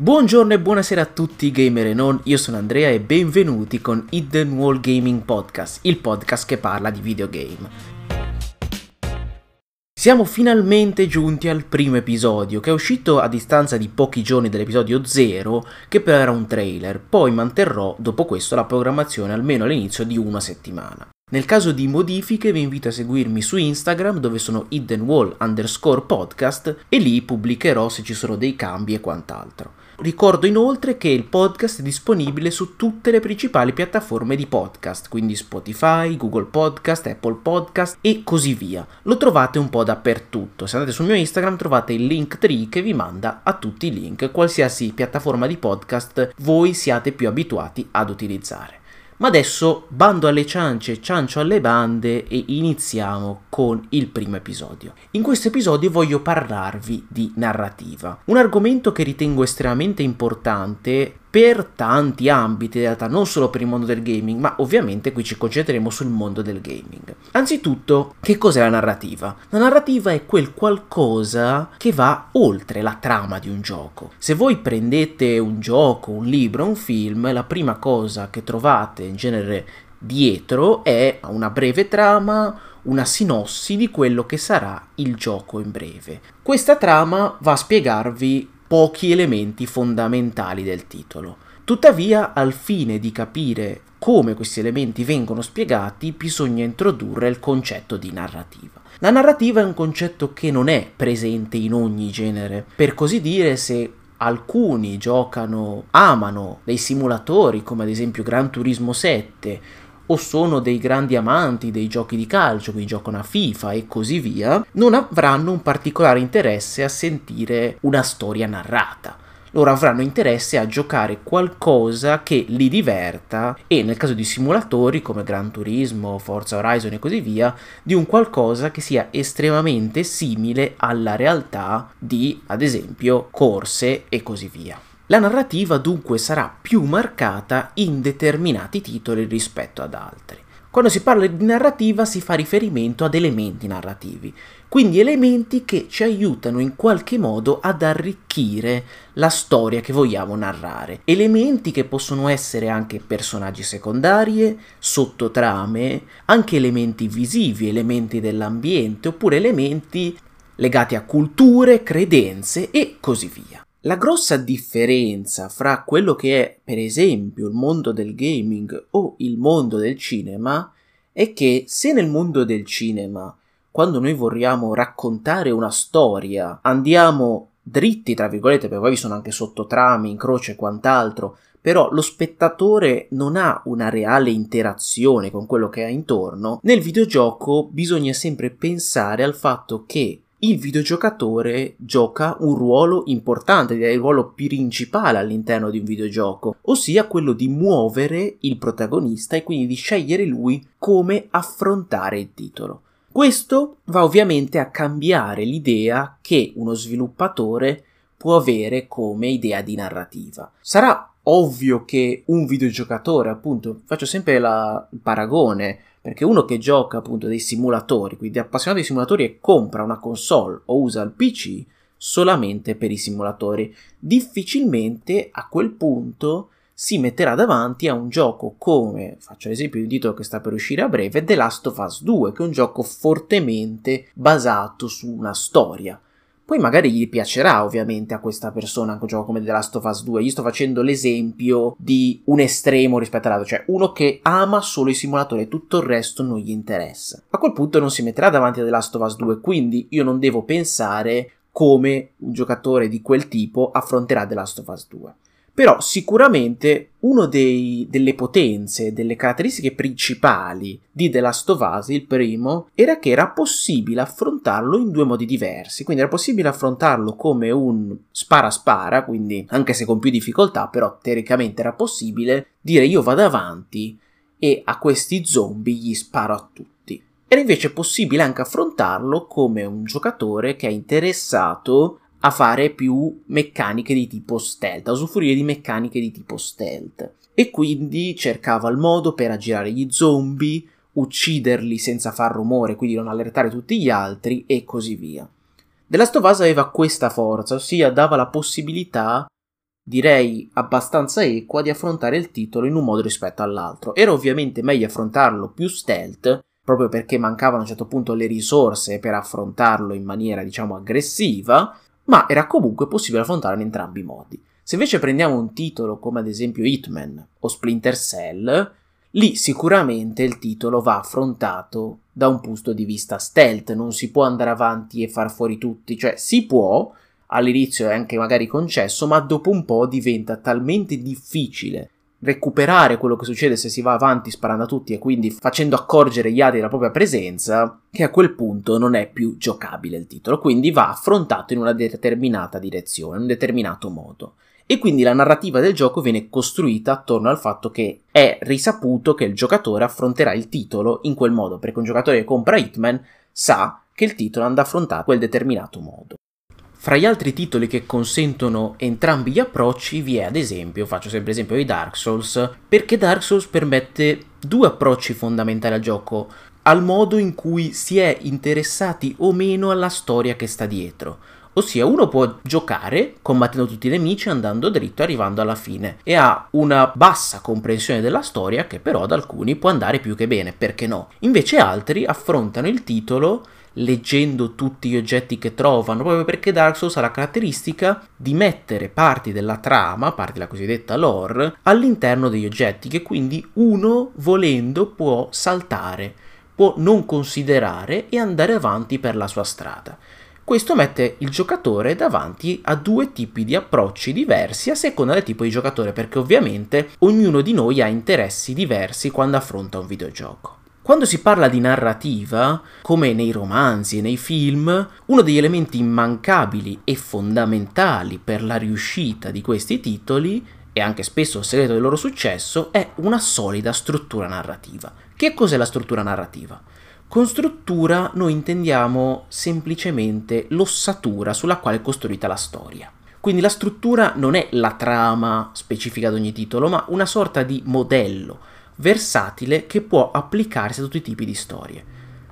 Buongiorno e buonasera a tutti gamer e non, io sono Andrea e benvenuti con Hidden Wall Gaming Podcast, il podcast che parla di videogame. Siamo finalmente giunti al primo episodio, che è uscito a distanza di pochi giorni dall'episodio 0, che però era un trailer, poi manterrò dopo questo la programmazione almeno all'inizio di una settimana. Nel caso di modifiche vi invito a seguirmi su Instagram dove sono hiddenwall underscore podcast e lì pubblicherò se ci sono dei cambi e quant'altro. Ricordo inoltre che il podcast è disponibile su tutte le principali piattaforme di podcast, quindi Spotify, Google Podcast, Apple Podcast e così via. Lo trovate un po' dappertutto. Se andate sul mio Instagram trovate il link tree che vi manda a tutti i link, qualsiasi piattaforma di podcast voi siate più abituati ad utilizzare. Ma adesso bando alle ciance, ciancio alle bande e iniziamo con il primo episodio. In questo episodio voglio parlarvi di narrativa, un argomento che ritengo estremamente importante per tanti ambiti, in realtà non solo per il mondo del gaming, ma ovviamente qui ci concentreremo sul mondo del gaming. Anzitutto, che cos'è la narrativa? La narrativa è quel qualcosa che va oltre la trama di un gioco. Se voi prendete un gioco, un libro, un film, la prima cosa che trovate in genere dietro è una breve trama, una sinossi di quello che sarà il gioco in breve. Questa trama va a spiegarvi pochi elementi fondamentali del titolo. Tuttavia, al fine di capire come questi elementi vengono spiegati, bisogna introdurre il concetto di narrativa. La narrativa è un concetto che non è presente in ogni genere. Per così dire, se alcuni giocano, amano dei simulatori come ad esempio Gran Turismo 7 o sono dei grandi amanti dei giochi di calcio, quindi giocano a FIFA e così via, non avranno un particolare interesse a sentire una storia narrata loro avranno interesse a giocare qualcosa che li diverta e nel caso di simulatori come Gran Turismo, Forza Horizon e così via, di un qualcosa che sia estremamente simile alla realtà di, ad esempio, corse e così via. La narrativa dunque sarà più marcata in determinati titoli rispetto ad altri. Quando si parla di narrativa si fa riferimento ad elementi narrativi, quindi elementi che ci aiutano in qualche modo ad arricchire la storia che vogliamo narrare. Elementi che possono essere anche personaggi secondarie, sottotrame, anche elementi visivi, elementi dell'ambiente, oppure elementi legati a culture, credenze e così via. La grossa differenza fra quello che è, per esempio, il mondo del gaming o il mondo del cinema è che se nel mondo del cinema, quando noi vogliamo raccontare una storia, andiamo dritti, tra virgolette, perché poi vi sono anche sottotrami, incroci e quant'altro, però lo spettatore non ha una reale interazione con quello che ha intorno, nel videogioco bisogna sempre pensare al fatto che il videogiocatore gioca un ruolo importante, il ruolo principale all'interno di un videogioco, ossia quello di muovere il protagonista e quindi di scegliere lui come affrontare il titolo. Questo va ovviamente a cambiare l'idea che uno sviluppatore può avere come idea di narrativa. Sarà ovvio che un videogiocatore, appunto, faccio sempre la, il paragone, perché uno che gioca appunto dei simulatori, quindi appassionato di simulatori e compra una console o usa il PC solamente per i simulatori, difficilmente a quel punto si metterà davanti a un gioco come, faccio l'esempio di un titolo che sta per uscire a breve, The Last of Us 2, che è un gioco fortemente basato su una storia. Poi magari gli piacerà ovviamente a questa persona anche un gioco come The Last of Us 2. Io sto facendo l'esempio di un estremo rispetto all'altro, cioè uno che ama solo i simulatori e tutto il resto non gli interessa. A quel punto non si metterà davanti a The Last of Us 2, quindi io non devo pensare come un giocatore di quel tipo affronterà The Last of Us 2. Però sicuramente una delle potenze, delle caratteristiche principali di The Last of Us, il primo, era che era possibile affrontarlo in due modi diversi. Quindi era possibile affrontarlo come un spara-spara, quindi anche se con più difficoltà, però teoricamente era possibile dire io vado avanti e a questi zombie gli sparo a tutti. Era invece possibile anche affrontarlo come un giocatore che è interessato a fare più meccaniche di tipo stealth, a usufruire di meccaniche di tipo stealth. E quindi cercava il modo per aggirare gli zombie, ucciderli senza far rumore, quindi non allertare tutti gli altri e così via. The Last of Us aveva questa forza, ossia dava la possibilità direi abbastanza equa di affrontare il titolo in un modo rispetto all'altro. Era ovviamente meglio affrontarlo più stealth, proprio perché mancavano a un certo punto le risorse per affrontarlo in maniera, diciamo, aggressiva, ma era comunque possibile affrontarlo in entrambi i modi. Se invece prendiamo un titolo come ad esempio Hitman o Splinter Cell, lì sicuramente il titolo va affrontato da un punto di vista stealth, non si può andare avanti e far fuori tutti, cioè si può, all'inizio è anche magari concesso, ma dopo un po' diventa talmente difficile recuperare quello che succede se si va avanti sparando a tutti e quindi facendo accorgere gli altri della propria presenza, che a quel punto non è più giocabile il titolo, quindi va affrontato in una determinata direzione, in un determinato modo. E quindi la narrativa del gioco viene costruita attorno al fatto che è risaputo che il giocatore affronterà il titolo in quel modo, perché un giocatore che compra Hitman sa che il titolo andrà affrontato in quel determinato modo. Fra gli altri titoli che consentono entrambi gli approcci vi è ad esempio, faccio sempre esempio di Dark Souls, perché Dark Souls permette due approcci fondamentali al gioco, al modo in cui si è interessati o meno alla storia che sta dietro. Ossia, uno può giocare combattendo tutti i nemici andando dritto arrivando alla fine e ha una bassa comprensione della storia che però ad alcuni può andare più che bene, perché no? Invece altri affrontano il titolo leggendo tutti gli oggetti che trovano, proprio perché Dark Souls ha la caratteristica di mettere parti della trama, parti della cosiddetta lore, all'interno degli oggetti, che quindi uno volendo può saltare, può non considerare e andare avanti per la sua strada. Questo mette il giocatore davanti a due tipi di approcci diversi a seconda del tipo di giocatore, perché ovviamente ognuno di noi ha interessi diversi quando affronta un videogioco. Quando si parla di narrativa, come nei romanzi e nei film, uno degli elementi immancabili e fondamentali per la riuscita di questi titoli, e anche spesso il segreto del loro successo, è una solida struttura narrativa. Che cos'è la struttura narrativa? Con struttura noi intendiamo semplicemente l'ossatura sulla quale è costruita la storia. Quindi la struttura non è la trama specifica di ogni titolo, ma una sorta di modello versatile che può applicarsi a tutti i tipi di storie.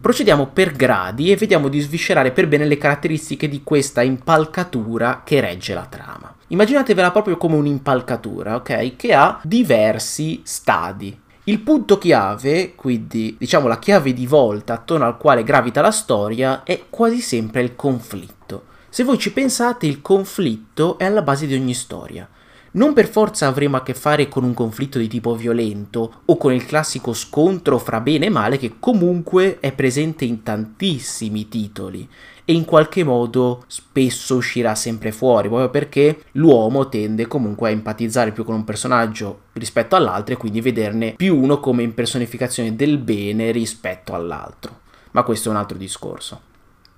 Procediamo per gradi e vediamo di sviscerare per bene le caratteristiche di questa impalcatura che regge la trama. Immaginatevela proprio come un'impalcatura, ok? Che ha diversi stadi. Il punto chiave, quindi diciamo la chiave di volta attorno al quale gravita la storia, è quasi sempre il conflitto. Se voi ci pensate, il conflitto è alla base di ogni storia. Non per forza avremo a che fare con un conflitto di tipo violento o con il classico scontro fra bene e male che comunque è presente in tantissimi titoli e in qualche modo spesso uscirà sempre fuori, proprio perché l'uomo tende comunque a empatizzare più con un personaggio rispetto all'altro e quindi vederne più uno come impersonificazione del bene rispetto all'altro. Ma questo è un altro discorso.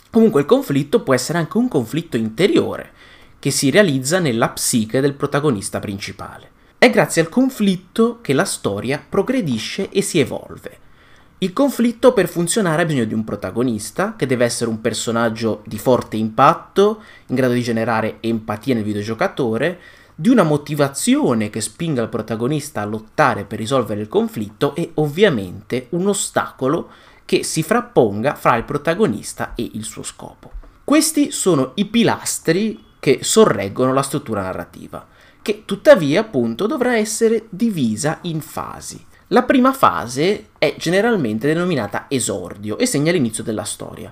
Comunque il conflitto può essere anche un conflitto interiore, che si realizza nella psiche del protagonista principale. È grazie al conflitto che la storia progredisce e si evolve. Il conflitto per funzionare ha bisogno di un protagonista, che deve essere un personaggio di forte impatto, in grado di generare empatia nel videogiocatore, di una motivazione che spinga il protagonista a lottare per risolvere il conflitto e ovviamente un ostacolo che si frapponga fra il protagonista e il suo scopo. Questi sono i pilastri che sorreggono la struttura narrativa, che tuttavia appunto dovrà essere divisa in fasi. La prima fase è generalmente denominata esordio e segna l'inizio della storia.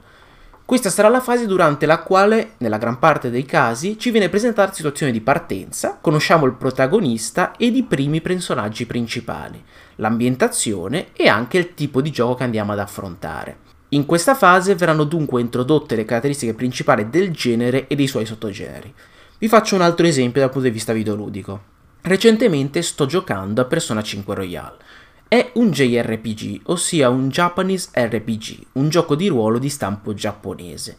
Questa sarà la fase durante la quale, nella gran parte dei casi, ci viene presentata la situazione di partenza, conosciamo il protagonista ed i primi personaggi principali, l'ambientazione e anche il tipo di gioco che andiamo ad affrontare. In questa fase verranno dunque introdotte le caratteristiche principali del genere e dei suoi sottogeneri. Vi faccio un altro esempio dal punto di vista videoludico. Recentemente sto giocando a Persona 5 Royale. È un JRPG, ossia un Japanese RPG, un gioco di ruolo di stampo giapponese.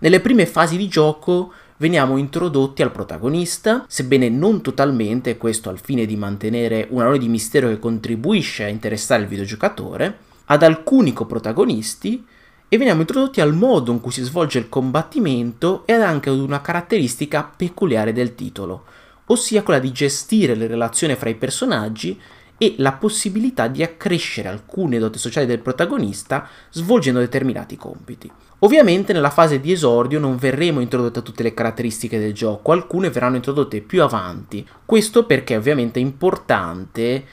Nelle prime fasi di gioco veniamo introdotti al protagonista, sebbene non totalmente, questo al fine di mantenere un alone di mistero che contribuisce a interessare il videogiocatore, ad alcuni coprotagonisti e veniamo introdotti al modo in cui si svolge il combattimento e anche ad una caratteristica peculiare del titolo, ossia quella di gestire le relazioni fra i personaggi e la possibilità di accrescere alcune doti sociali del protagonista svolgendo determinati compiti. Ovviamente nella fase di esordio non verremo introdotte tutte le caratteristiche del gioco, alcune verranno introdotte più avanti. Questo perché ovviamente è importante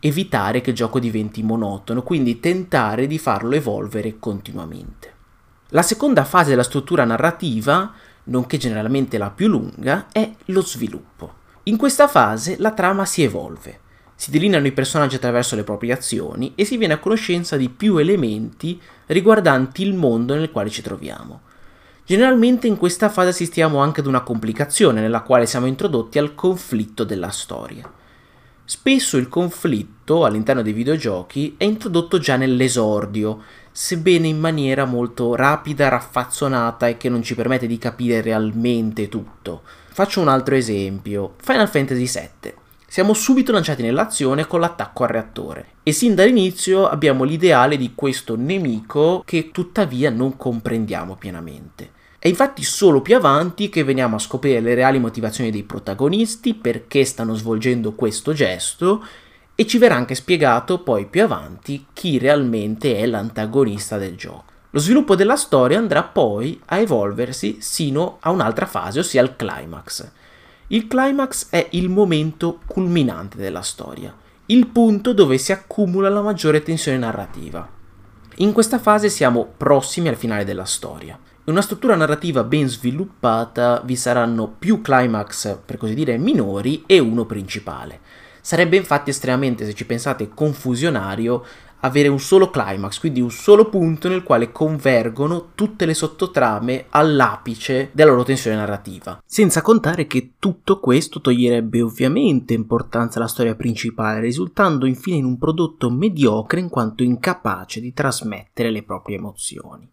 evitare che il gioco diventi monotono, quindi tentare di farlo evolvere continuamente. La seconda fase della struttura narrativa, nonché generalmente la più lunga, è lo sviluppo. In questa fase la trama si evolve, si delineano i personaggi attraverso le proprie azioni e si viene a conoscenza di più elementi riguardanti il mondo nel quale ci troviamo. Generalmente in questa fase assistiamo anche ad una complicazione nella quale siamo introdotti al conflitto della storia. Spesso il conflitto all'interno dei videogiochi è introdotto già nell'esordio, sebbene in maniera molto rapida, raffazzonata e che non ci permette di capire realmente tutto. Faccio un altro esempio, Final Fantasy VII. Siamo subito lanciati nell'azione con l'attacco al reattore e sin dall'inizio abbiamo l'ideale di questo nemico che tuttavia non comprendiamo pienamente. È infatti solo più avanti che veniamo a scoprire le reali motivazioni dei protagonisti, perché stanno svolgendo questo gesto, e ci verrà anche spiegato poi più avanti chi realmente è l'antagonista del gioco. Lo sviluppo della storia andrà poi a evolversi sino a un'altra fase, ossia il climax. Il climax è il momento culminante della storia, il punto dove si accumula la maggiore tensione narrativa. In questa fase siamo prossimi al finale della storia. In una struttura narrativa ben sviluppata vi saranno più climax, per così dire, minori e uno principale. Sarebbe infatti estremamente, se ci pensate, confusionario avere un solo climax, quindi un solo punto nel quale convergono tutte le sottotrame all'apice della loro tensione narrativa. Senza contare che tutto questo toglierebbe ovviamente importanza alla storia principale, risultando infine in un prodotto mediocre in quanto incapace di trasmettere le proprie emozioni.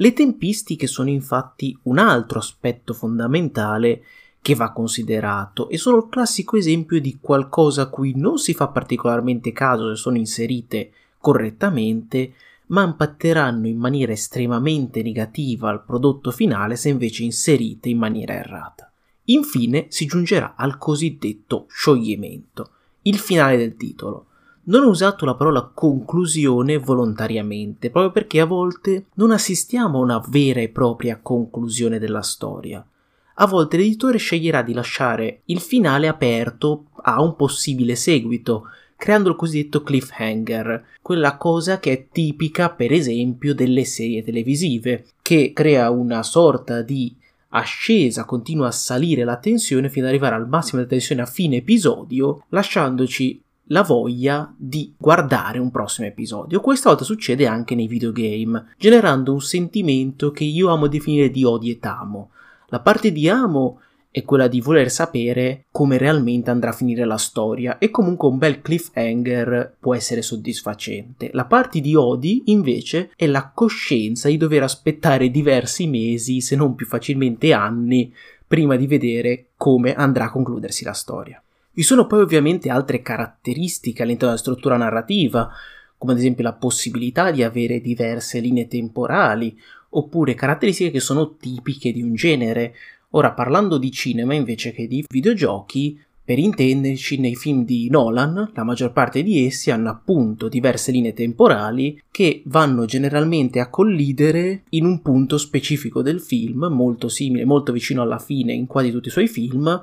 Le tempistiche sono infatti un altro aspetto fondamentale che va considerato e sono il classico esempio di qualcosa a cui non si fa particolarmente caso se sono inserite correttamente, ma impatteranno in maniera estremamente negativa al prodotto finale se invece inserite in maniera errata. Infine si giungerà al cosiddetto scioglimento, il finale del titolo, non ho usato la parola conclusione volontariamente, proprio perché a volte non assistiamo a una vera e propria conclusione della storia. A volte l'editore sceglierà di lasciare il finale aperto a un possibile seguito, creando il cosiddetto cliffhanger, quella cosa che è tipica per esempio delle serie televisive, che crea una sorta di ascesa, continua a salire la tensione fino ad arrivare al massimo della tensione a fine episodio, lasciandoci la voglia di guardare un prossimo episodio. Questa volta succede anche nei videogame, generando un sentimento che io amo definire di odio e tamo. La parte di amo è quella di voler sapere come realmente andrà a finire la storia e comunque un bel cliffhanger può essere soddisfacente. La parte di odi invece è la coscienza di dover aspettare diversi mesi, se non più facilmente anni, prima di vedere come andrà a concludersi la storia. Vi sono poi ovviamente altre caratteristiche all'interno della struttura narrativa, come ad esempio la possibilità di avere diverse linee temporali, oppure caratteristiche che sono tipiche di un genere. Ora, parlando di cinema invece che di videogiochi, per intenderci, nei film di Nolan, la maggior parte di essi hanno appunto diverse linee temporali che vanno generalmente a collidere in un punto specifico del film, molto simile, molto vicino alla fine in quasi tutti i suoi film,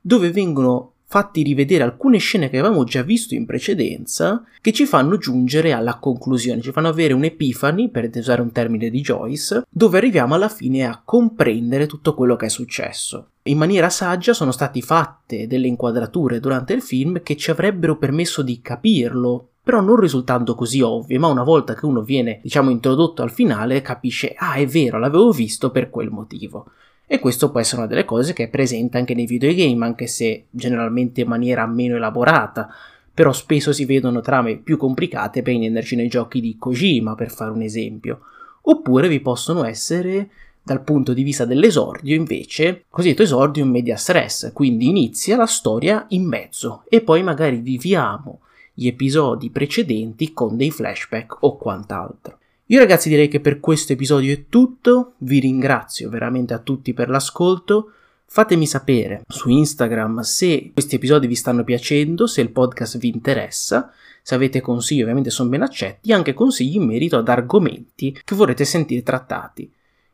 dove vengono fatti rivedere alcune scene che avevamo già visto in precedenza, che ci fanno giungere alla conclusione, ci fanno avere un'epifani, per usare un termine di Joyce, dove arriviamo alla fine a comprendere tutto quello che è successo. In maniera saggia sono state fatte delle inquadrature durante il film che ci avrebbero permesso di capirlo, però non risultando così ovvie, ma una volta che uno viene, diciamo, introdotto al finale, capisce, ah, è vero, l'avevo visto per quel motivo. E questo può essere una delle cose che è presente anche nei videogame, anche se generalmente in maniera meno elaborata, però spesso si vedono trame più complicate per intenderci nei giochi di Kojima, per fare un esempio. Oppure vi possono essere dal punto di vista dell'esordio, invece, cosiddetto esordio in media stress, quindi inizia la storia in mezzo e poi magari viviamo gli episodi precedenti con dei flashback o quant'altro. Io ragazzi direi che per questo episodio è tutto, vi ringrazio veramente a tutti per l'ascolto, Fatemi sapere su Instagram se questi episodi vi stanno piacendo, se il podcast vi interessa, se avete consigli ovviamente sono ben accetti, anche consigli in merito ad argomenti che vorrete sentire trattati.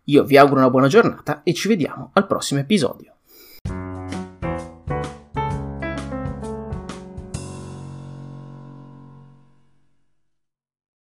Io vi auguro una buona giornata e ci vediamo al prossimo episodio.